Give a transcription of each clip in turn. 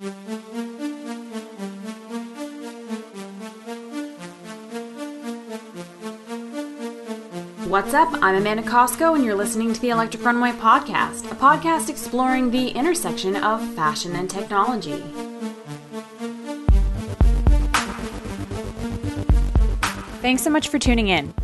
What's up? I'm Amanda Cosco, and you're listening to the Electric Runway Podcast, a podcast exploring the intersection of fashion and technology. Thanks so much for tuning in.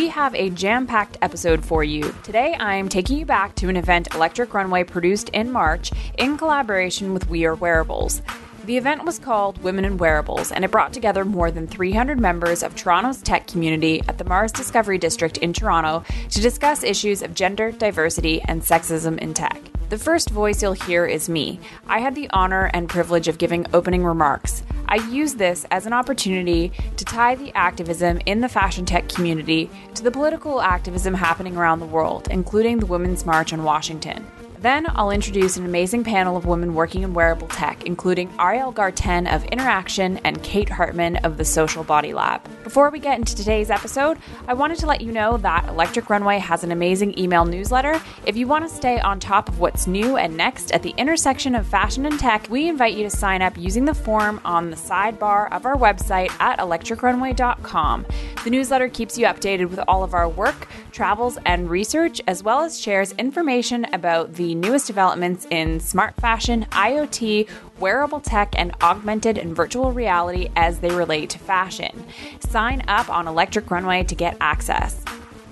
We have a jam packed episode for you. Today, I'm taking you back to an event Electric Runway produced in March in collaboration with We Are Wearables. The event was called Women in Wearables, and it brought together more than 300 members of Toronto's tech community at the Mars Discovery District in Toronto to discuss issues of gender, diversity, and sexism in tech. The first voice you'll hear is me. I had the honor and privilege of giving opening remarks. I use this as an opportunity to tie the activism in the fashion tech community to the political activism happening around the world, including the Women's March on Washington. Then I'll introduce an amazing panel of women working in wearable tech, including Ariel Garten of InteraXon and Kate Hartman of the Social Body Lab. Before we get into today's episode, I wanted to let you know that Electric Runway has an amazing email newsletter. If you want to stay on top of what's new and next at the intersection of fashion and tech, we invite you to sign up using the form on the sidebar of our website at electricrunway.com. The newsletter keeps you updated with all of our work, travels, and research, as well as shares information about the newest developments in smart fashion, IoT, wearable tech, and augmented and virtual reality as they relate to fashion. Sign up on Electric Runway to get access.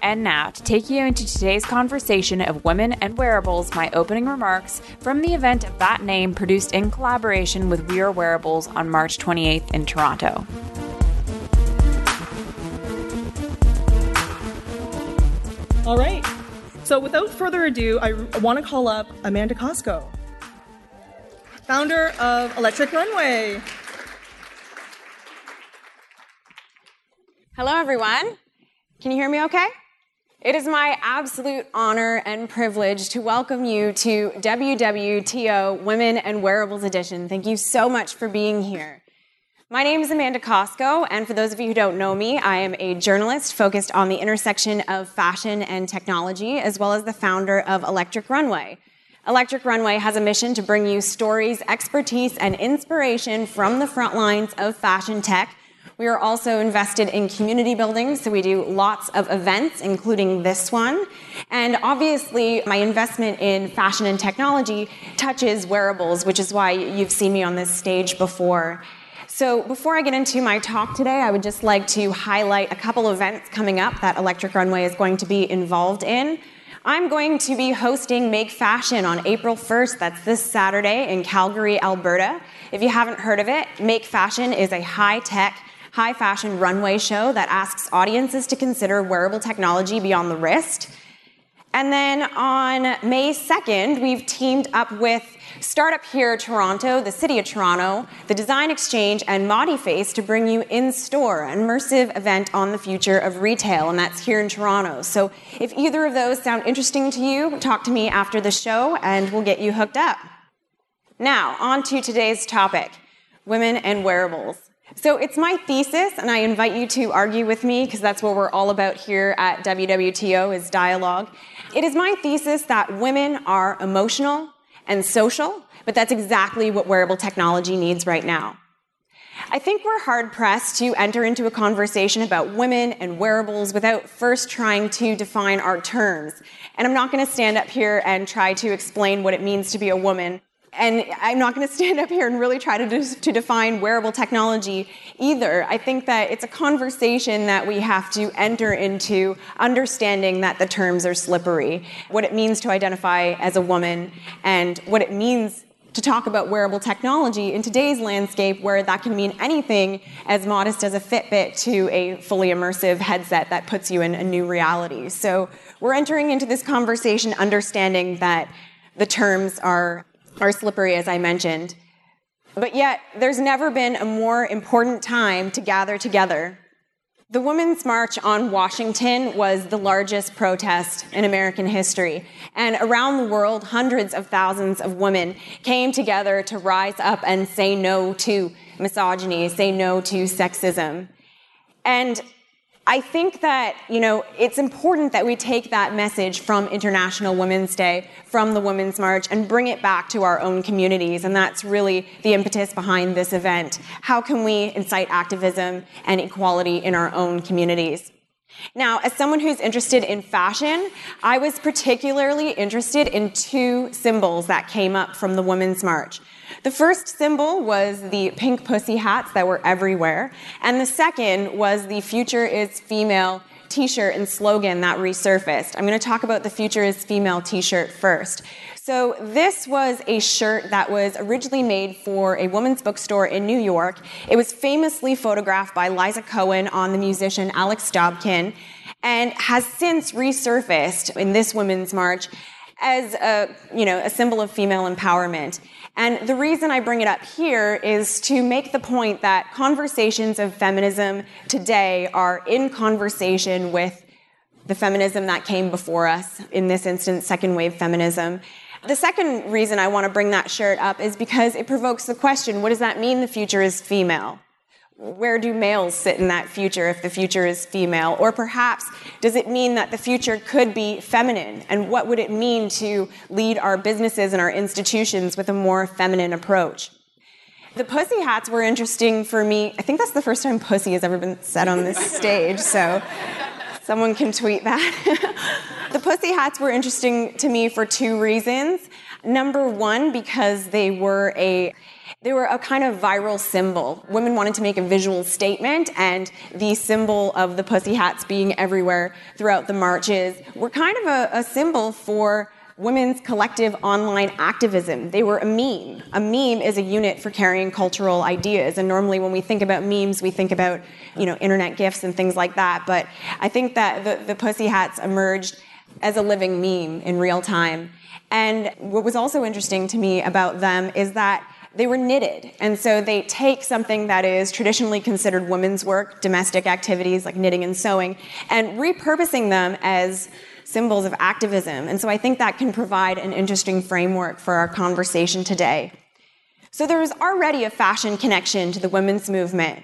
And now, to take you into today's conversation of women and wearables, my opening remarks from the event of that name produced in collaboration with We Are Wearables on March 28th in Toronto. All right. So without further ado, I want to call up Amanda Cosco, founder of Electric Runway. Hello, everyone. Can you hear me okay? It is my absolute honor and privilege to welcome you to WWTO Women and Wearables Edition. Thank you so much for being here. My name is Amanda Cosco, and for those of you who don't know me, I am a journalist focused on the intersection of fashion and technology, as well as the founder of Electric Runway. Electric Runway has a mission to bring you stories, expertise, and inspiration from the front lines of fashion tech. We are also invested in community building, so we do lots of events, including this one. And obviously, my investment in fashion and technology touches wearables, which is why you've seen me on this stage before. So before I get into my talk today, I would just like to highlight a couple events coming up that Electric Runway is going to be involved in. I'm going to be hosting Make Fashion on April 1st. That's this Saturday in Calgary, Alberta. If you haven't heard of it, Make Fashion is a high tech, high fashion runway show that asks audiences to consider wearable technology beyond the wrist. And then on May 2nd, we've teamed up with Startup Here Toronto, the City of Toronto, the Design Exchange, and ModiFace to bring you in store, an immersive event on the future of retail, and that's here in Toronto. So if either of those sound interesting to you, talk to me after the show and we'll get you hooked up. Now, on to today's topic women and wearables. So it's my thesis, and I invite you to argue with me because that's what we're all about here at WWTO is dialogue. It is my thesis that women are emotional, and social, but that's exactly what wearable technology needs right now. I think we're hard pressed to enter into a conversation about women and wearables without first trying to define our terms. And I'm not going to stand up here and try to explain what it means to be a woman and I'm not going to stand up here and really try to, to define wearable technology either. I think that it's a conversation that we have to enter into understanding that the terms are slippery, what it means to identify as a woman, and what it means to talk about wearable technology in today's landscape where that can mean anything as modest as a Fitbit to a fully immersive headset that puts you in a new reality. So we're entering into this conversation understanding that the terms are are slippery, as I mentioned. But yet, there's never been a more important time to gather together. The Women's March on Washington was the largest protest in American history. And around the world, hundreds of thousands of women came together to rise up and say no to misogyny, say no to sexism. And I think that, you know, it's important that we take that message from International Women's Day, from the Women's March, and bring it back to our own communities. And that's really the impetus behind this event. How can we incite activism and equality in our own communities? Now, as someone who's interested in fashion, I was particularly interested in two symbols that came up from the Women's March. The first symbol was the pink pussy hats that were everywhere, and the second was the future is female t-shirt and slogan that resurfaced. I'm going to talk about the future is female t-shirt first. So this was a shirt that was originally made for a woman's bookstore in New York. It was famously photographed by Liza Cowan on the musician Alix Dobkin and has since resurfaced in this women's march as a, you know, a symbol of female empowerment. And the reason I bring it up here is to make the point that conversations of feminism today are in conversation with the feminism that came before us, in this instance, second wave feminism. The second reason I want to bring that shirt up is because it provokes the question what does that mean the future is female? where do males sit in that future if the future is female? Or perhaps, does it mean that the future could be feminine? And what would it mean to lead our businesses and our institutions with a more feminine approach? The pussy hats were interesting for me. I think that's the first time pussy has ever been said on this stage, so someone can tweet that. the pussy hats were interesting to me for two reasons. Number one, because they were a they were a kind of viral symbol. Women wanted to make a visual statement, and the symbol of the pussy hats being everywhere throughout the marches were kind of a, a symbol for women's collective online activism. They were a meme. A meme is a unit for carrying cultural ideas, and normally when we think about memes, we think about you know internet gifs and things like that. But I think that the, the pussy hats emerged as a living meme in real time. And what was also interesting to me about them is that they were knitted. And so they take something that is traditionally considered women's work, domestic activities like knitting and sewing, and repurposing them as symbols of activism. And so I think that can provide an interesting framework for our conversation today. So there was already a fashion connection to the women's movement.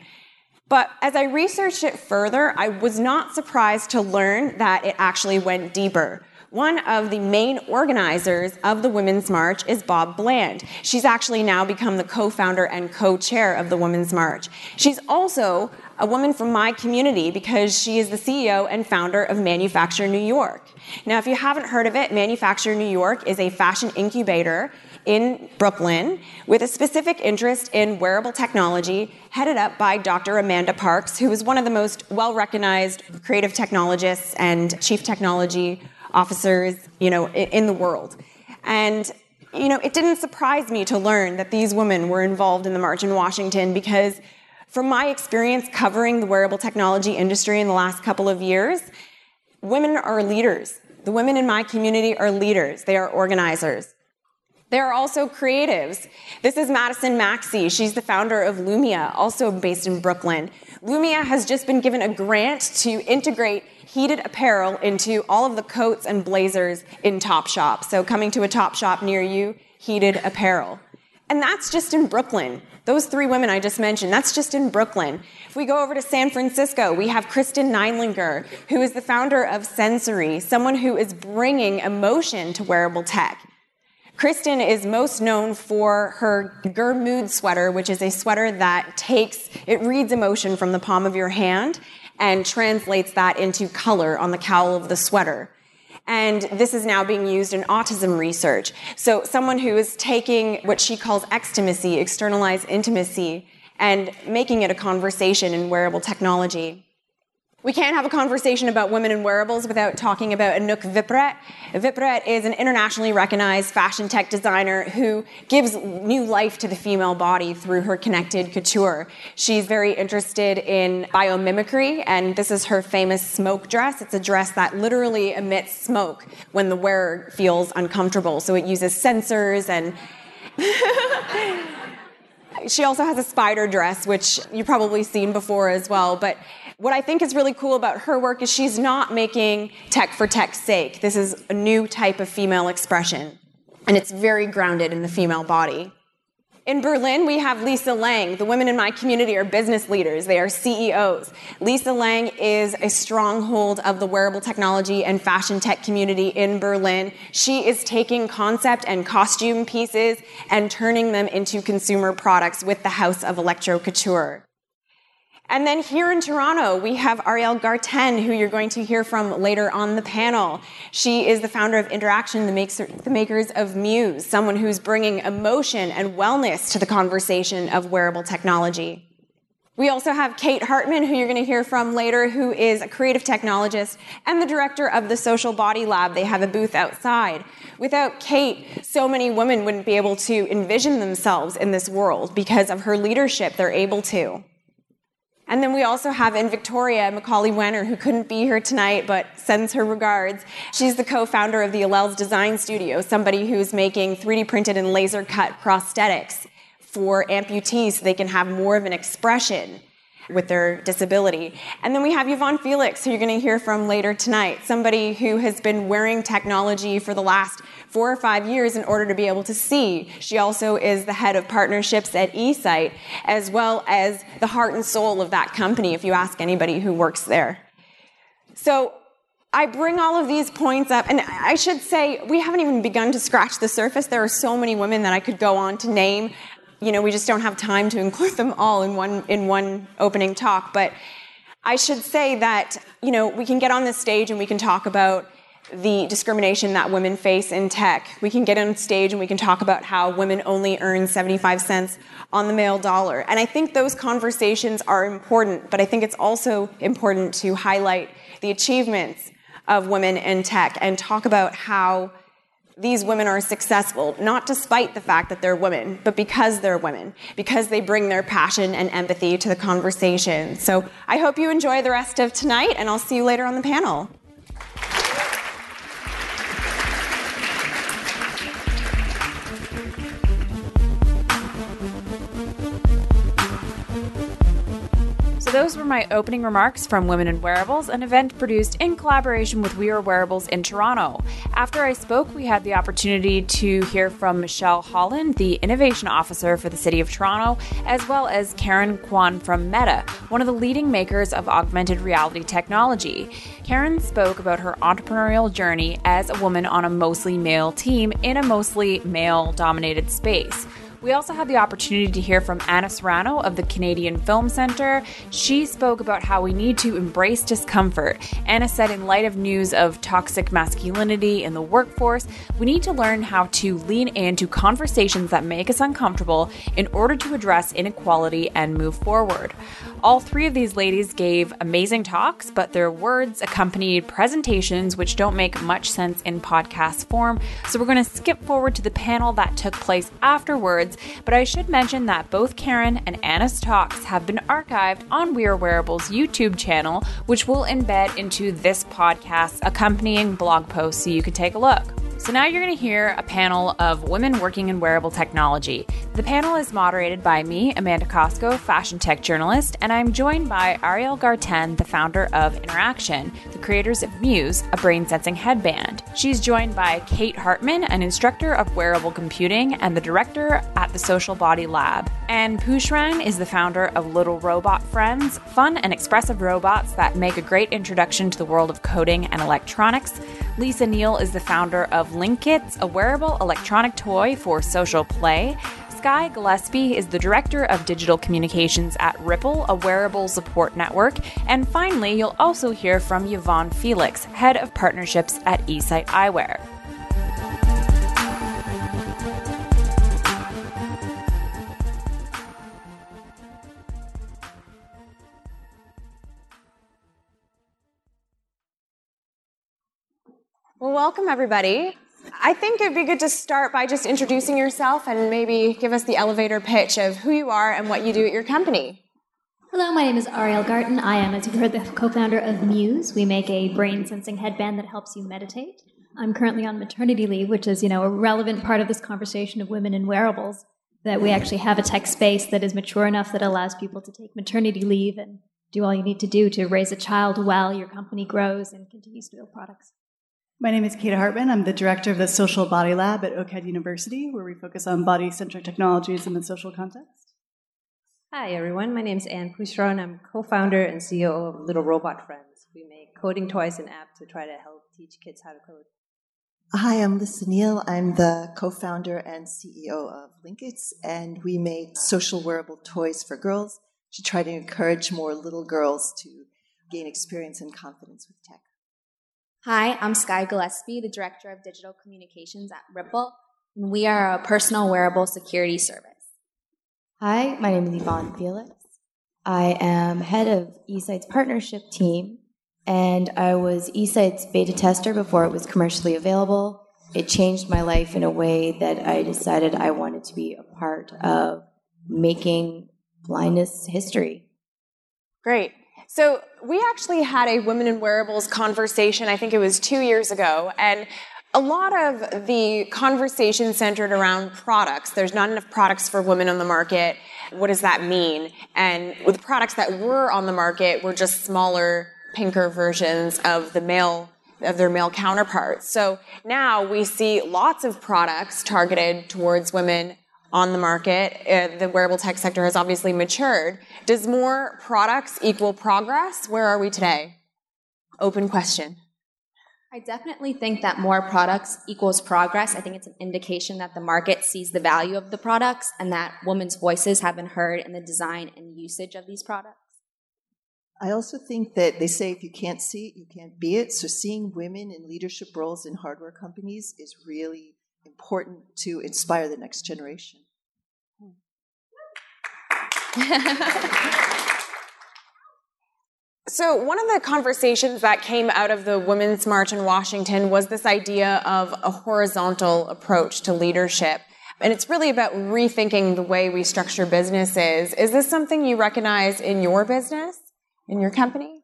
But as I researched it further, I was not surprised to learn that it actually went deeper. One of the main organizers of the Women's March is Bob Bland. She's actually now become the co founder and co chair of the Women's March. She's also a woman from my community because she is the CEO and founder of Manufacture New York. Now, if you haven't heard of it, Manufacture New York is a fashion incubator in Brooklyn with a specific interest in wearable technology, headed up by Dr. Amanda Parkes, who is one of the most well recognized creative technologists and chief technology officers, you know, in the world. And you know, it didn't surprise me to learn that these women were involved in the march in Washington because from my experience covering the wearable technology industry in the last couple of years, women are leaders. The women in my community are leaders. They are organizers. They are also creatives. This is Madison Maxey. She's the founder of Loomia, also based in Brooklyn. Loomia has just been given a grant to integrate heated apparel into all of the coats and blazers in Topshop. So coming to a Topshop near you, heated apparel. And that's just in Brooklyn. Those three women I just mentioned, that's just in Brooklyn. If we go over to San Francisco, we have Kristen Neidlinger, who is the founder of Sensoree, someone who is bringing emotion to wearable tech. Kristen is most known for her Ger Mood sweater, which is a sweater that takes, it reads emotion from the palm of your hand and translates that into color on the cowl of the sweater. And this is now being used in autism research. So someone who is taking what she calls extimacy, externalized intimacy, and making it a conversation in wearable technology. We can't have a conversation about women and wearables without talking about Anouk Wipprecht. Wipprecht is an internationally recognized fashion tech designer who gives new life to the female body through her connected couture. She's very interested in biomimicry, and this is her famous smoke dress. It's a dress that literally emits smoke when the wearer feels uncomfortable. So it uses sensors and she also has a spider dress, which you've probably seen before as well. But what I think is really cool about her work is she's not making tech for tech's sake. This is a new type of female expression, and it's very grounded in the female body. In Berlin, we have Lisa Lang. The women in my community are business leaders. They are CEOs. Lisa Lang is a stronghold of the wearable technology and fashion tech community in Berlin. She is taking concept and costume pieces and turning them into consumer products with the House of Electro Couture. And then here in Toronto, we have Ariel Garten, who you're going to hear from later on the panel. She is the founder of InteraXon, the, makes, the makers of Muse, someone who's bringing emotion and wellness to the conversation of wearable technology. We also have Kate Hartman, who you're going to hear from later, who is a creative technologist and the director of the Social Body Lab. They have a booth outside. Without Kate, so many women wouldn't be able to envision themselves in this world because of her leadership, they're able to. And then we also have in Victoria McCauley Wanner, who couldn't be here tonight but sends her regards. She's the co founder of the Alleles Design Studio, somebody who's making 3D printed and laser cut prosthetics for amputees so they can have more of an expression with their disability. And then we have Yvonne Felix, who you're going to hear from later tonight, somebody who has been wearing technology for the last four or five years in order to be able to see. She also is the head of partnerships at eSight, as well as the heart and soul of that company, if you ask anybody who works there. So I bring all of these points up, and I should say, we haven't even begun to scratch the surface. There are so many women that I could go on to name you know, we just don't have time to include them all in one, in one opening talk. But I should say that, you know, we can get on this stage and we can talk about the discrimination that women face in tech. We can get on stage and we can talk about how women only earn 75 cents on the male dollar. And I think those conversations are important, but I think it's also important to highlight the achievements of women in tech and talk about how these women are successful, not despite the fact that they're women, but because they're women, because they bring their passion and empathy to the conversation. So I hope you enjoy the rest of tonight, and I'll see you later on the panel. Those were my opening remarks from Women in Wearables, an event produced in collaboration with We Are Wearables in Toronto. After I spoke, we had the opportunity to hear from Michelle Holland, the Innovation Officer for the City of Toronto, as well as Karen Kwan from Meta, one of the leading makers of augmented reality technology. Karen spoke about her entrepreneurial journey as a woman on a mostly male team in a mostly male dominated space. We also had the opportunity to hear from Anna Serrano of the Canadian Film Centre. She spoke about how we need to embrace discomfort. Anna said, in light of news of toxic masculinity in the workforce, we need to learn how to lean into conversations that make us uncomfortable in order to address inequality and move forward. All three of these ladies gave amazing talks, but their words accompanied presentations which don't make much sense in podcast form. So we're going to skip forward to the panel that took place afterwards but I should mention that both Karen and Anna's talks have been archived on We Are Wearables YouTube channel, which we'll embed into this podcast accompanying blog post so you can take a look. So now you're going to hear a panel of women working in wearable technology. The panel is moderated by me, Amanda Cosco, fashion tech journalist, and I'm joined by Ariel Garten, the founder of InteraXon, the creators of Muse, a brain sensing headband. She's joined by Kate Hartman, an instructor of wearable computing and the director at the Social Body Lab. And Poochareon is the founder of Little Robot Friends, fun and expressive robots that make a great introduction to the world of coding and electronics. Lisa Neal is the founder of Linkitz, a wearable electronic toy for social play. Sky Gillespie is the Director of Digital Communications at Ripple, a wearable support network. And finally, you'll also hear from Yvonne Felix, Head of Partnerships at eSight Eyewear. Well, welcome everybody. I think it'd be good to start by just introducing yourself and maybe give us the elevator pitch of who you are and what you do at your company. Hello, my name is Ariel Garten. I am, as you've heard, the co-founder of Muse. We make a brain sensing headband that helps you meditate. I'm currently on maternity leave, which is, you know, a relevant part of this conversation of women in wearables. That we actually have a tech space that is mature enough that allows people to take maternity leave and do all you need to do to raise a child while your company grows and continues to build products. My name is Kate Hartman. I'm the director of the Social Body Lab at OCAD University, where we focus on body centric technologies in the social context. Hi, everyone. My name is Ann Poochareon. I'm co founder and CEO of Little Robot Friends. We make coding toys and apps to try to help teach kids how to code. Hi, I'm Lisa Neal. I'm the co founder and CEO of Linkitz, and we make social wearable toys for girls to try to encourage more little girls to gain experience and confidence with tech. Hi, I'm Sky Gillespie, the Director of Digital Communications at Ripple, and we are a personal wearable security service. Hi, my name is Yvonne Felix. I am head of eSight's partnership team, and I was eSight's beta tester before it was commercially available. It changed my life in a way that I decided I wanted to be a part of making blindness history. Great. So, we actually had a Women in Wearables conversation, I think it was two years ago, and a lot of the conversation centered around products. There's not enough products for women on the market. What does that mean? And with products that were on the market were just smaller, pinker versions of the male of their male counterparts. So now we see lots of products targeted towards women on the market. Uh, the wearable tech sector has obviously matured. Does more products equal progress? Where are we today? Open question. I definitely think that more products equals progress. I think it's an indication that the market sees the value of the products and that women's voices have been heard in the design and usage of these products. I also think that they say if you can't see it, you can't be it. So seeing women in leadership roles in hardware companies is really important to inspire the next generation. so, one of the conversations that came out of the Women's March in Washington was this idea of a horizontal approach to leadership. And it's really about rethinking the way we structure businesses. Is this something you recognize in your business, in your company?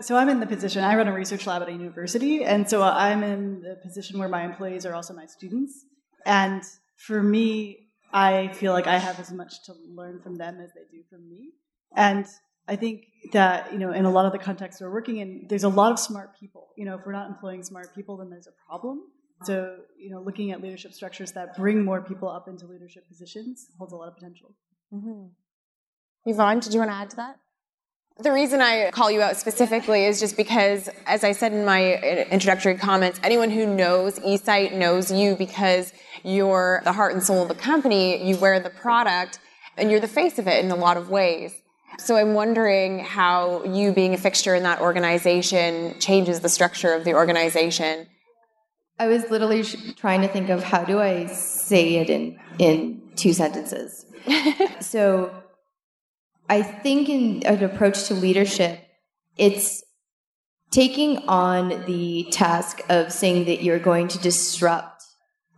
So I'm in the position, I run a research lab at a university, and so I'm in the position where my employees are also my students. And for me, I feel like I have as much to learn from them as they do from me. And I think that, you know, in a lot of the contexts we're working in, there's a lot of smart people. You know, if we're not employing smart people, then there's a problem. So, you know, looking at leadership structures that bring more people up into leadership positions holds a lot of potential. Mm-hmm. Yvonne, did you want to add to that? The reason I call you out specifically is just because, as I said in my introductory comments, anyone who knows eSight knows you because you're the heart and soul of the company, you wear the product, and you're the face of it in a lot of ways. So I'm wondering how you being a fixture in that organization changes the structure of the organization. I was literally trying to think of how do I say it in in two sentences. so I think in an approach to leadership, it's taking on the task of saying that you're going to disrupt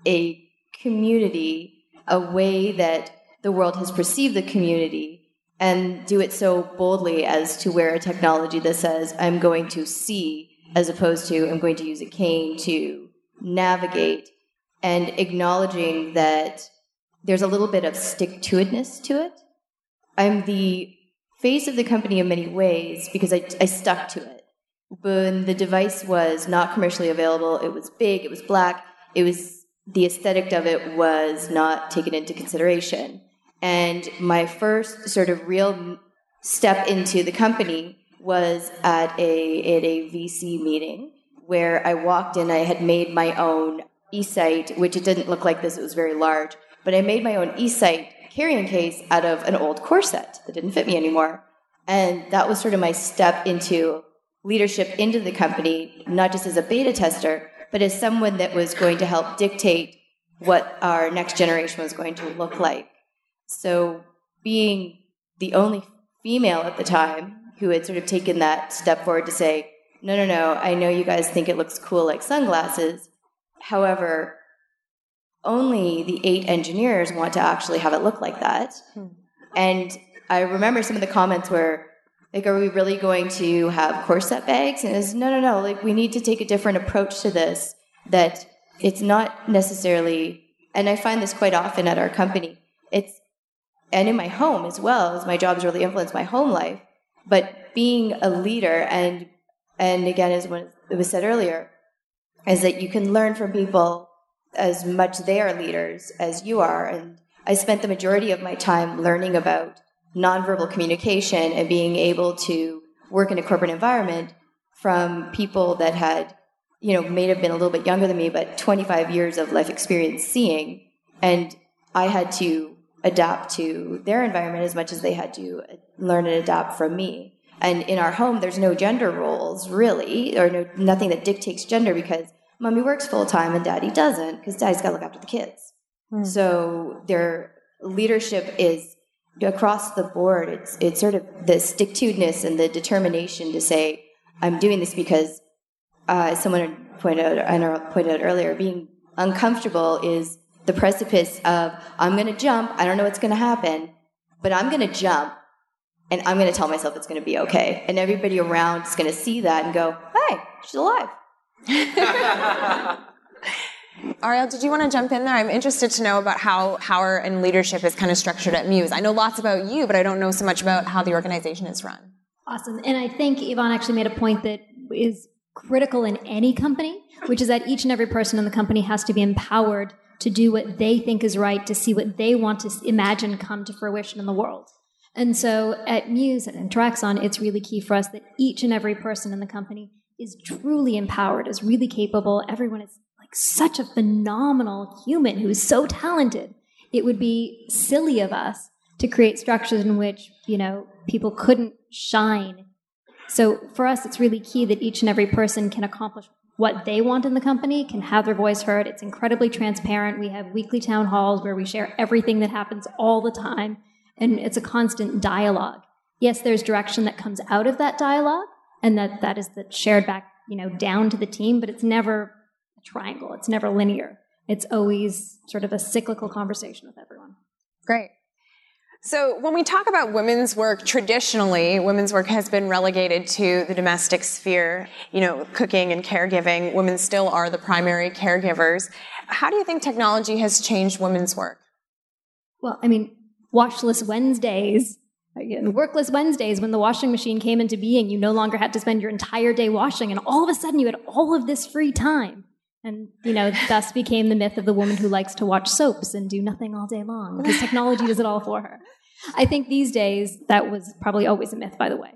a community, a way that the world has perceived the community, and do it so boldly as to wear a technology that says, I'm going to see, as opposed to, I'm going to use a cane to navigate, and acknowledging that there's a little bit of stick to itness to it I'm the face of the company in many ways because I, I stuck to it. When the device was not commercially available, it was big, it was black, it was the aesthetic of it was not taken into consideration. And my first sort of real step into the company was at a at a VC meeting where I walked in. I had made my own eSight, which it didn't look like this; it was very large. But I made my own eSight carrying case out of an old corset that didn't fit me anymore. And that was sort of my step into leadership into the company, not just as a beta tester, but as someone that was going to help dictate what our next generation was going to look like. So, being the only female at the time who had sort of taken that step forward to say, no, no, no, I know you guys think it looks cool like sunglasses. However, only the eight engineers want to actually have it look like that. Hmm. And I remember some of the comments were like, are we really going to have corset bags? And it's no, no, no. Like, we need to take a different approach to this. That it's not necessarily, and I find this quite often at our company. It's and in my home as well, as my job has really influenced my home life. But being a leader and and again, as it was said earlier, is that you can learn from people as much they are leaders as you are. And I spent the majority of my time learning about nonverbal communication and being able to work in a corporate environment from people that had, you know, may have been a little bit younger than me, but 25 years of life experience seeing. And I had to adapt to their environment as much as they had to learn and adapt from me. And in our home, there's no gender roles really, or no, nothing that dictates gender because mommy works full time and daddy doesn't because daddy's got to look after the kids. Mm. So their leadership is across the board. It's it's sort of the stick to-ness and the determination to say, I'm doing this because uh, someone pointed out, I pointed out earlier, being uncomfortable is the precipice of I'm going to jump. I don't know what's going to happen, but I'm going to jump and I'm going to tell myself it's going to be okay. And everybody around is going to see that and go, hey, she's alive. Ariel, did you want to jump in there? I'm interested to know about how power and leadership is kind of structured at Muse. I know lots about you, but I don't know so much about how the organization is run. Awesome. And I think Yvonne actually made a point that is critical in any company, which is that each and every person in the company has to be empowered to do what they think is right, to see what they want to imagine come to fruition in the world. And so at Muse and Traxon, it's really key for us that each and every person in the company is truly empowered, is really capable. Everyone is like such a phenomenal human who is so talented. It would be silly of us to create structures in which, you know, people couldn't shine. So for us, it's really key that each and every person can accomplish what they want in the company, can have their voice heard. It's incredibly transparent. We have weekly town halls where we share everything that happens all the time, and it's a constant dialogue. Yes, there's direction that comes out of that dialogue, and that that is the shared back, you know, down to the team, but it's never a triangle. It's never linear. It's always sort of a cyclical conversation with everyone. Great. So, when we talk about women's work, traditionally, women's work has been relegated to the domestic sphere. You know, cooking and caregiving, women still are the primary caregivers. How do you think technology has changed women's work? Well, I mean, washless Wednesdays, workless Wednesdays, when the washing machine came into being, you no longer had to spend your entire day washing, and all of a sudden you had all of this free time. And, you know, thus became the myth of the woman who likes to watch soaps and do nothing all day long because technology does it all for her. I think these days that was probably always a myth, by the way.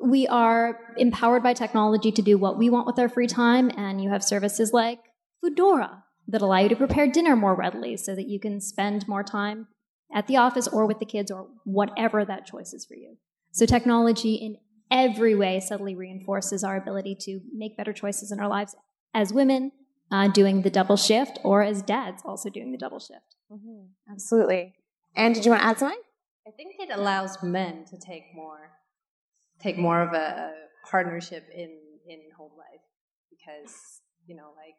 We are empowered by technology to do what we want with our free time, and you have services like Foodora that allow you to prepare dinner more readily so that you can spend more time at the office or with the kids or whatever that choice is for you. So technology in every way subtly reinforces our ability to make better choices in our lives as women uh, doing the double shift or as dads also doing the double shift. Mm-hmm. Absolutely. And did you want to add something? I think it allows men to take more, take more of a partnership in in home life because you know, like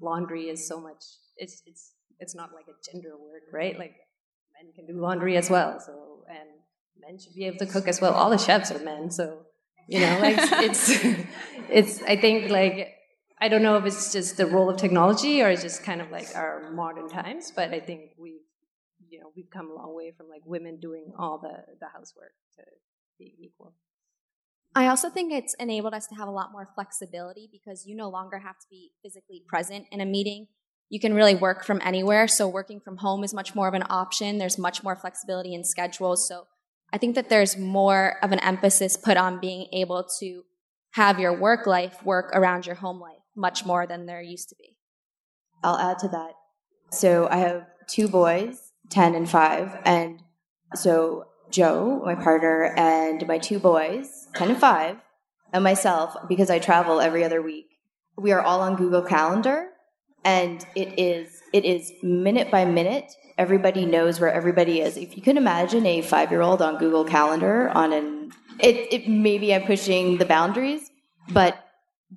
laundry is so much. It's it's it's not like a gender work right? Like men can do laundry as well. So and men should be able to cook as well. All the chefs are men, so you know, like it's it's. I think like I don't know if it's just the role of technology or it's just kind of like our modern times, but I think we've, you know, we've come a long way from like women doing all the, the housework to being equal. I also think it's enabled us to have a lot more flexibility because you no longer have to be physically present in a meeting. You can really work from anywhere. So working from home is much more of an option. There's much more flexibility in schedules. So I think that there's more of an emphasis put on being able to have your work life work around your home life much more than there used to be. I'll add to that. So I have two boys, 10 and 5, and so Joe, my partner, and my two boys, 10 and 5, and myself, because I travel every other week, we are all on Google Calendar, and it is it is minute by minute. Everybody knows where everybody is. If you can imagine a five year old on Google Calendar on an it, it maybe I'm pushing the boundaries, but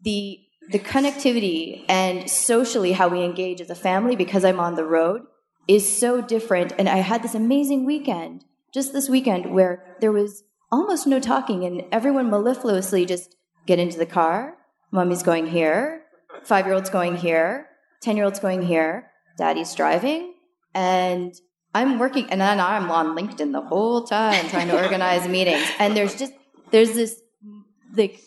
the the connectivity and socially how we engage as a family because I'm on the road is so different. And I had this amazing weekend, just this weekend, where there was almost no talking and everyone mellifluously just get into the car. Mommy's going here. Five year old's going here. 10 year old's going here. Daddy's driving. And I'm working, and then I'm on LinkedIn the whole time trying to organize meetings. And there's just, there's this, like,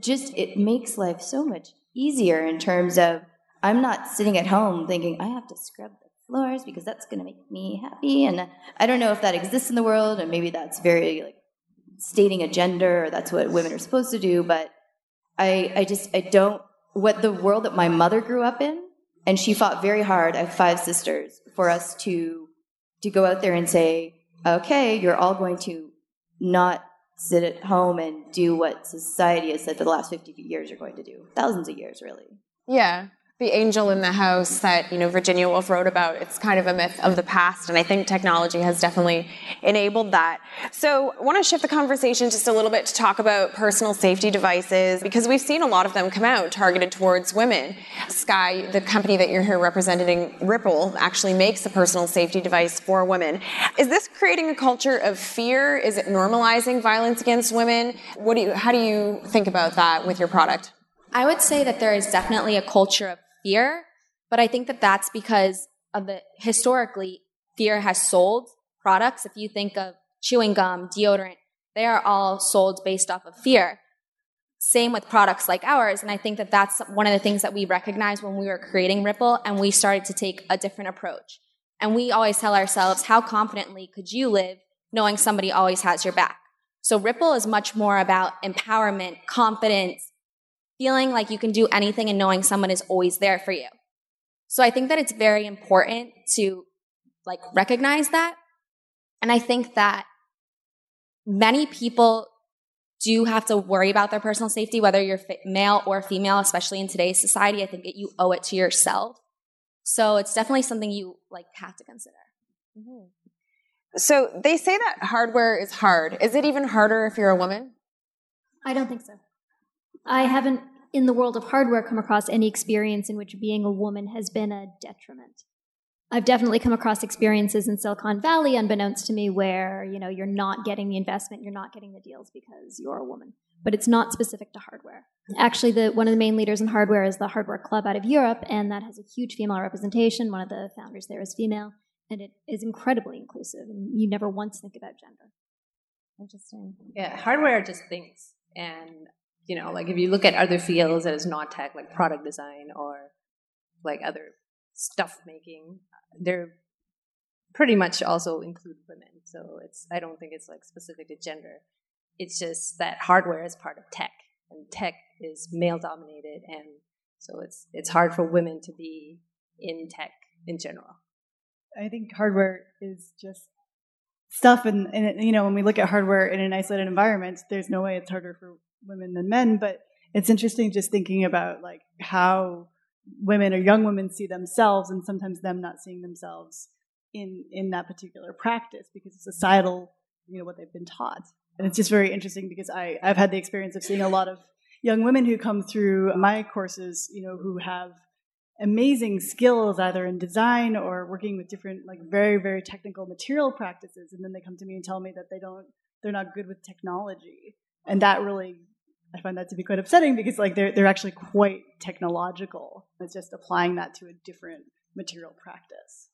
just it makes life so much easier in terms of I'm not sitting at home thinking I have to scrub the floors because that's going to make me happy. And I don't know if that exists in the world, and maybe that's very like stating a gender or that's what women are supposed to do. But I, I just I don't what the world that my mother grew up in, and she fought very hard. I have five sisters for us to to go out there and say, okay, you're all going to not sit at home and do what society has said for the last 50 years you're going to do. Thousands of years, really. Yeah the angel in the house that you know Virginia Woolf wrote about. It's kind of a myth of the past, and I think technology has definitely enabled that. So, I want to shift the conversation just a little bit to talk about personal safety devices because we've seen a lot of them come out targeted towards women. Sky, the company that you're here representing, Ripple, actually makes a personal safety device for women. Is this creating a culture of fear? Is it normalizing violence against women? What do you? How do you think about that with your product? I would say that there is definitely a culture of fear, but I think that that's because of the historically fear has sold products. If you think of chewing gum, deodorant, they are all sold based off of fear. Same with products like ours. And I think that that's one of the things that we recognized when we were creating Ripple and we started to take a different approach. And we always tell ourselves, how confidently could you live knowing somebody always has your back? So Ripple is much more about empowerment, confidence, feeling like you can do anything and knowing someone is always there for you. So I think that it's very important to like recognize that. And I think that many people do have to worry about their personal safety, whether you're male or female, especially in today's society. I think that you owe it to yourself. So it's definitely something you like have to consider. Mm-hmm. So they say that hardware is hard. Is it even harder if you're a woman? I don't think so. I haven't, in the world of hardware, come across any experience in which being a woman has been a detriment. I've definitely come across experiences in Silicon Valley, unbeknownst to me, where you know you're not getting the investment, you're not getting the deals because you're a woman. But it's not specific to hardware. Actually, the, one of the main leaders in hardware is the Hardware Club out of Europe, and that has a huge female representation. One of the founders there is female, and it is incredibly inclusive. And you never once think about gender. Interesting. Yeah, hardware just thinks, and you know, like if you look at other fields that is not tech, like product design or like other stuff making, they're pretty much also include women. So it's I don't think it's like specific to gender. It's just that hardware is part of tech, and tech is male dominated, and so it's it's hard for women to be in tech in general. I think hardware is just stuff, and, and you know when we look at hardware in an isolated environment, there's no way it's harder for women than men, but it's interesting just thinking about like how women or young women see themselves and sometimes them not seeing themselves in in that particular practice because it's societal, you know, what they've been taught. And it's just very interesting because I, I've had the experience of seeing a lot of young women who come through my courses, you know, who have amazing skills either in design or working with different like very very technical material practices and then they come to me and tell me that they don't they're not good with technology and that really I find that to be quite upsetting because like they're they're actually quite technological. It's just applying that to a different material practice.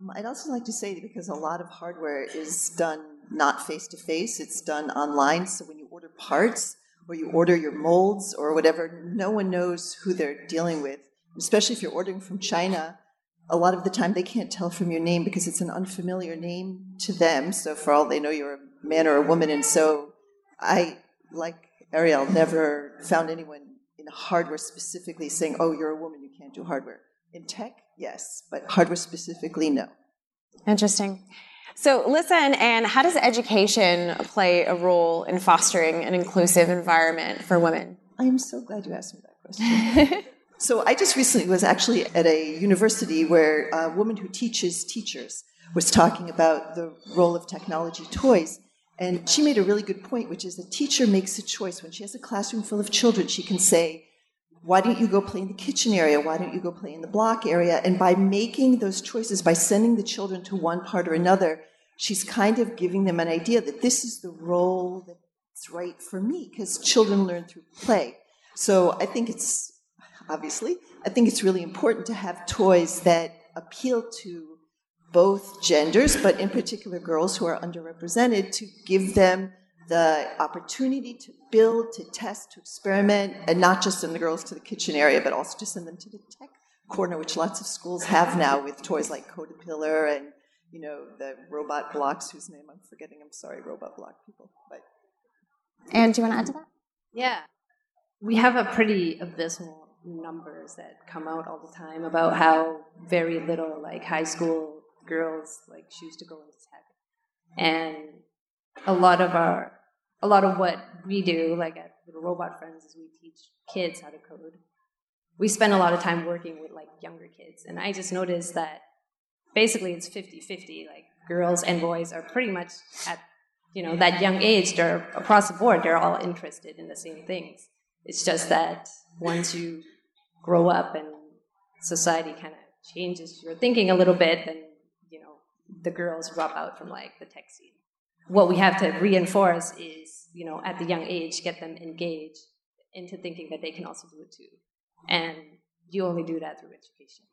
Um, I'd also like to say because a lot of hardware is done not face to face, it's done online. So when you order parts or you order your molds or whatever, no one knows who they're dealing with. Especially if you're ordering from China, a lot of the time they can't tell from your name because it's an unfamiliar name to them. So for all they know, you're a man or a woman. And so I like Ariel never found anyone in hardware specifically saying, oh, you're a woman, you can't do hardware. In tech, yes, but hardware specifically, no. Interesting. So, listen, and how does education play a role in fostering an inclusive environment for women? I am so glad you asked me that question. so, I just recently was actually at a university where a woman who teaches teachers was talking about the role of technology toys. And she made a really good point, which is the teacher makes a choice. When she has a classroom full of children, she can say, why don't you go play in the kitchen area? Why don't you go play in the block area? And by making those choices, by sending the children to one part or another, she's kind of giving them an idea that this is the role that's right for me, because children learn through play. So I think it's, obviously, I think it's really important to have toys that appeal to both genders, but in particular girls who are underrepresented, to give them the opportunity to build, to test, to experiment, and not just send the girls to the kitchen area, but also to send them to the tech corner, which lots of schools have now with toys like Code-a-pillar and you know the robot blocks, whose name I'm forgetting. I'm sorry, robot block people. But and do you want to add to that? Yeah, we have a pretty abysmal numbers that come out all the time about how very little like high school girls like choose to go into tech, and a lot of our a lot of what we do like at Robot Friends is we teach kids how to code. We spend a lot of time working with like younger kids, and I just noticed that basically it's 50-50 like girls and boys are pretty much at you know that young age they're across the board they're all interested in the same things. It's just that once you grow up and society kind of changes your thinking a little bit then the girls drop out from like the tech scene what we have to reinforce is you know at the young age get them engaged into thinking that they can also do it too and you only do that through education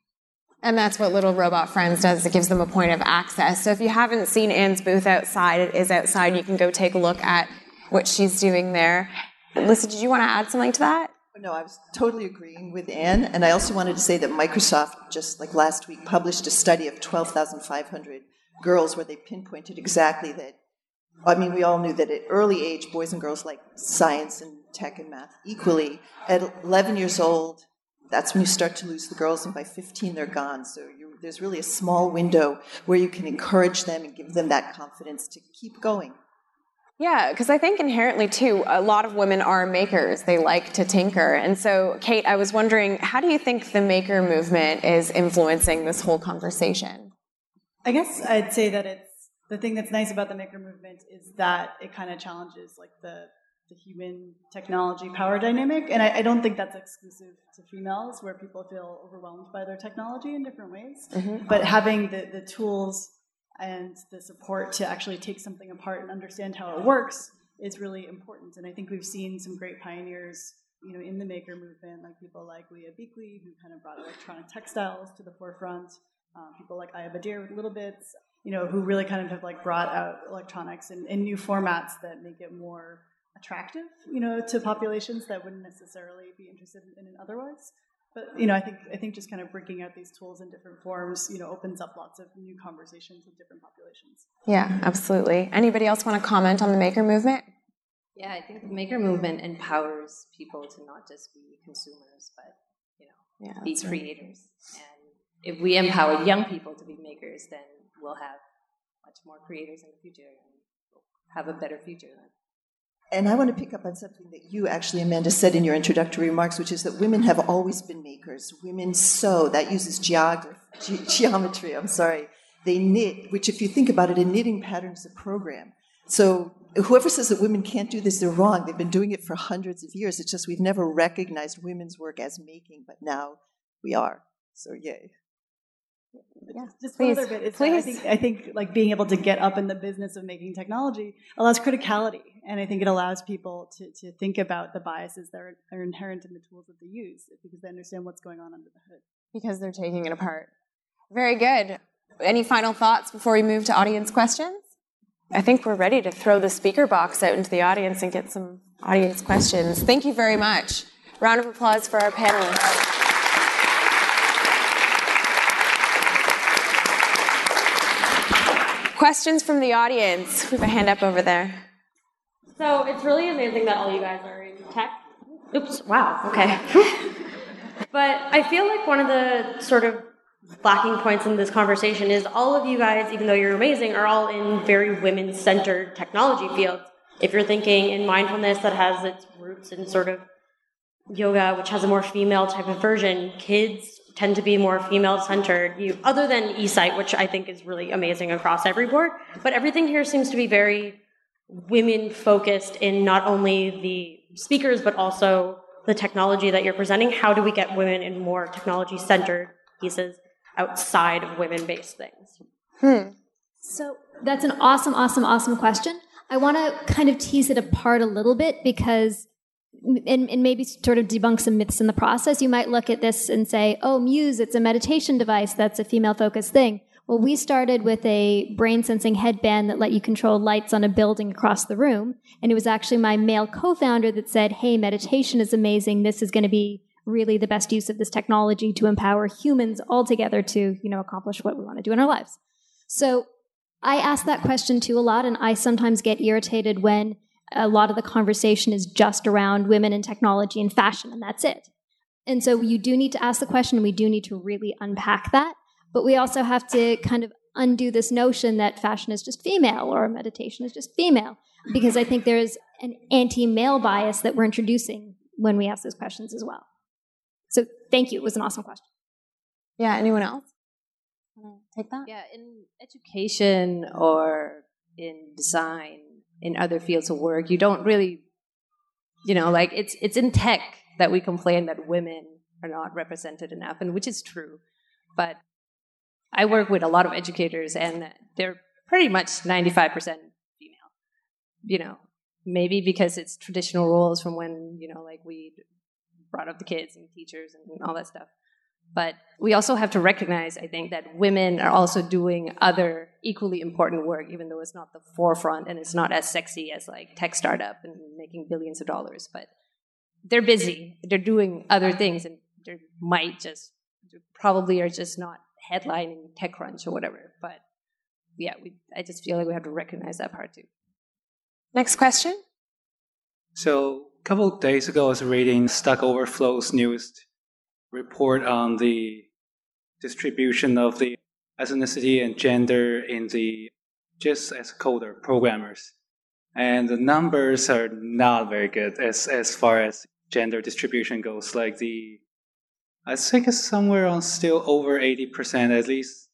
and that's what Little Robot Friends does. It gives them a point of access. So if you haven't seen Anne's booth outside, it is outside. You can go take a look at what she's doing there. Lisa, did you want to add something to that? No, I was totally agreeing with Anne. And I also wanted to say that Microsoft, just like last week, published a study of 12,500 girls where they pinpointed exactly that. I mean, we all knew that at early age, boys and girls like science and tech and math equally. At 11 years old, that's when you start to lose the girls, and by 15, they're gone. So there's really a small window where you can encourage them and give them that confidence to keep going. Yeah, because I think inherently, too, a lot of women are makers. They like to tinker. And so, Kate, I was wondering, how do you think the maker movement is influencing this whole conversation? I guess I'd say that it's the thing that's nice about the maker movement is that it kind of challenges like the the human technology power dynamic. And I, I, don't think that's exclusive to females, where people feel overwhelmed by their technology in different ways. Mm-hmm. But having the, the tools and the support to actually take something apart and understand how it works is really important. And I think we've seen some great pioneers, you know, in the maker movement, like people like Leah Buechley, who kind of brought electronic textiles to the forefront. Um, people like Ayah Bdeir with littleBits, you know, who really kind of have like brought out electronics in, in new formats that make it more attractive, you know, to populations that wouldn't necessarily be interested in it otherwise. But you know, I think I think just kind of breaking out these tools in different forms, you know, opens up lots of new conversations with different populations. Yeah, absolutely. Anybody else want to comment on the maker movement? Yeah, I think the maker movement empowers people to not just be consumers, but you know, yeah, be creators. Right. And if we empower young people to be makers, then we'll have much more creators in the future and have a better future then. And I want to pick up on something that you actually, Amanda, said in your introductory remarks, which is that women have always been makers. Women sew, that uses geography, ge- geometry, I'm sorry. They knit, which, if you think about it, a knitting pattern is a program. So whoever says that women can't do this, they're wrong. They've been doing it for hundreds of years. It's just we've never recognized women's work as making, but now we are. So, yay. Yeah, just please, one other bit. It's please. I think I think like being able to get up in the business of making technology allows criticality, and I think it allows people to, to think about the biases that are, are inherent in the tools that they use because they understand what's going on under the hood. Because they're taking it apart. Very good. Any final thoughts before we move to audience questions? I think we're ready to throw the speaker box out into the audience and get some audience questions. Thank you very much. Round of applause for our panelists. Questions from the audience? We have a hand up over there. So it's really amazing that all you guys are in tech. Oops, wow, okay. but I feel like one of the sort of lacking points in this conversation is all of you guys, even though you're amazing, are all in very women centered technology fields. If you're thinking in mindfulness that has its roots in sort of yoga, which has a more female type of version, kids tend to be more female centered. You, other than eSight, which I think is really amazing across every board, but everything here seems to be very women focused in not only the speakers but also the technology that you're presenting. How do we get women in more technology centered pieces outside of women based things? Hmm. So that's an awesome, awesome, awesome question. I want to kind of tease it apart a little bit because and, and, maybe sort of debunk some myths in the process. You might look at this and say, oh, Muse, it's a meditation device that's a female focused thing. Well, we started with a brain sensing headband that let you control lights on a building across the room. And it was actually my male co founder that said, Hey, meditation is amazing. This is going to be really the best use of this technology to empower humans all together to, you know, accomplish what we want to do in our lives. So I ask that question too a lot, and I sometimes get irritated when a lot of the conversation is just around women and technology and fashion, and that's it. And so you do need to ask the question, and we do need to really unpack that. But we also have to kind of undo this notion that fashion is just female or meditation is just female, because I think there's an anti male bias that we're introducing when we ask those questions as well. So thank you. It was an awesome question. Yeah, anyone else? Take that? Yeah, in education or in design, in other fields of work, you don't really, you know, like it's it's in tech that we complain that women are not represented enough, and which is true. But I work with a lot of educators, and they're pretty much 95% female. You know, maybe because it's traditional roles from when, you know, like we brought up the kids and teachers and all that stuff. But we also have to recognize, I think, that women are also doing other equally important work, even though it's not the forefront and it's not as sexy as like tech startup and making billions of dollars. But they're busy. They're doing other things, and they might just probably are just not headlining TechCrunch or whatever. But yeah, we, I just feel like we have to recognize that part too. Next question. So a couple of days ago, I was reading Stack Overflow's newest report on the distribution of the ethnicity and gender in the just as coder programmers. And the numbers are not very good as, as far as gender distribution goes. Like the, I think it's somewhere on still over 80%, at least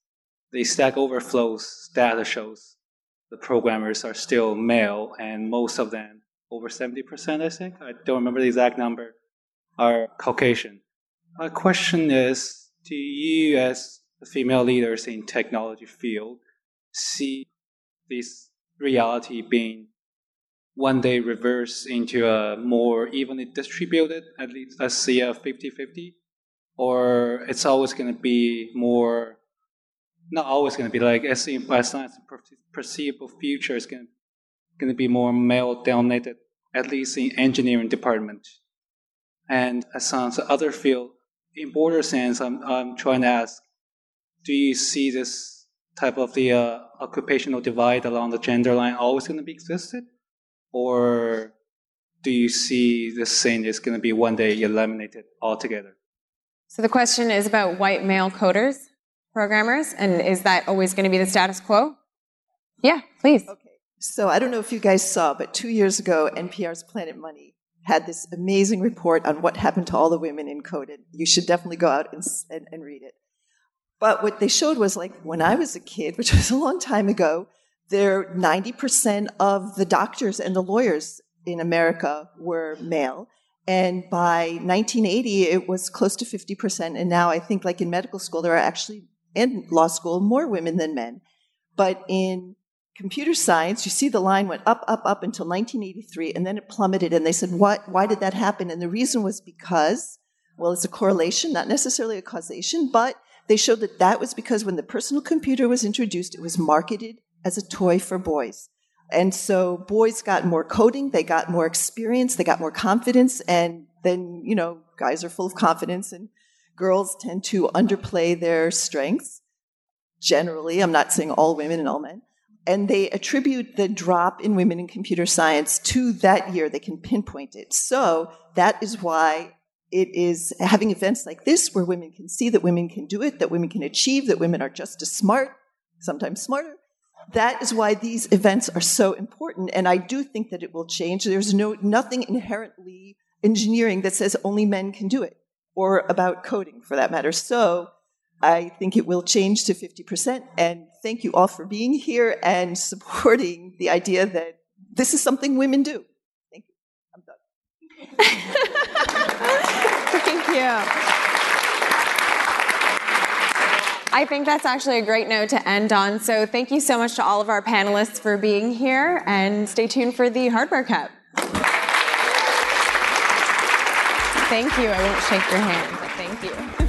the Stack Overflow's data shows the programmers are still male, and most of them, over 70%, I think, I don't remember the exact number, are Caucasian. My question is, do you as female leaders in technology field see this reality being one day reversed into a more evenly distributed, at least let's a 50-50? Or it's always going to be more, not always going to be like, as, in, as long as the perceivable future is going to, be more male dominated, at least in engineering department. And as the other field, in broader sense, I'm, I'm trying to ask, do you see this type of the uh, occupational divide along the gender line always going to be existed? Or do you see this thing is going to be one day eliminated altogether? So the question is about white male coders, programmers, and is that always going to be the status quo? Yeah, please. Okay. So I don't know if you guys saw, but two years ago, NPR's Planet Money had this amazing report on what happened to all the women in coded. You should definitely go out and, and, and read it. But what they showed was like when I was a kid, which was a long time ago, there 90% of the doctors and the lawyers in America were male. And by 1980, it was close to 50%. And now I think, like in medical school, there are actually, in law school, more women than men. But in computer science, you see the line went up, up, up until 1983, and then it plummeted. And they said, what, why did that happen? And the reason was because, well, it's a correlation, not necessarily a causation, but they showed that that was because when the personal computer was introduced, it was marketed as a toy for boys. And so boys got more coding, they got more experience, they got more confidence, and then, you know, guys are full of confidence and girls tend to underplay their strengths. Generally, I'm not saying all women and all men and they attribute the drop in women in computer science to that year. They can pinpoint it. So that is why it is having events like this where women can see that women can do it, that women can achieve, that women are just as smart, sometimes smarter. That is why these events are so important. And I do think that it will change. There's no, nothing inherently engineering that says only men can do it or about coding for that matter. So I think it will change to 50%. And thank you all for being here and supporting the idea that this is something women do. Thank you. I'm done. thank you. I think that's actually a great note to end on. So, thank you so much to all of our panelists for being here, and stay tuned for the Hardware Cup. Thank you. I won't shake your hand, but thank you.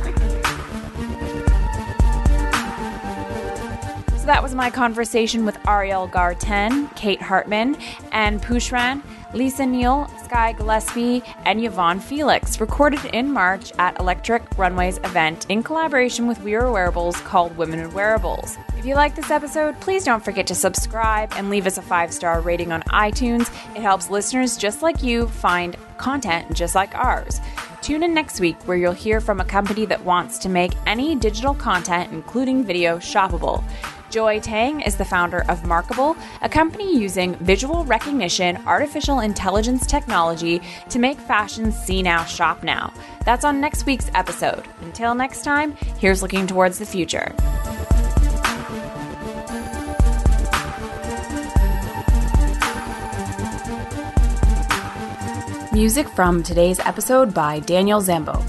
That was my conversation with Ariel Garten, Kate Hartman, and Poochareon, Lisa Neal, Sky Gillespie, and Yvonne Felix, recorded in March at Electric Runway's event in collaboration with We Are Wearables called Women in Wearables. If you like this episode, please don't forget to subscribe and leave us a five star rating on iTunes. It helps listeners just like you find content just like ours. Tune in next week where you'll hear from a company that wants to make any digital content, including video, shoppable. Joy Tang is the founder of Markable, a company using visual recognition, artificial intelligence technology to make fashion see now, shop now. That's on next week's episode. Until next time, here's looking towards the future. Music from today's episode by Daniel Zambo.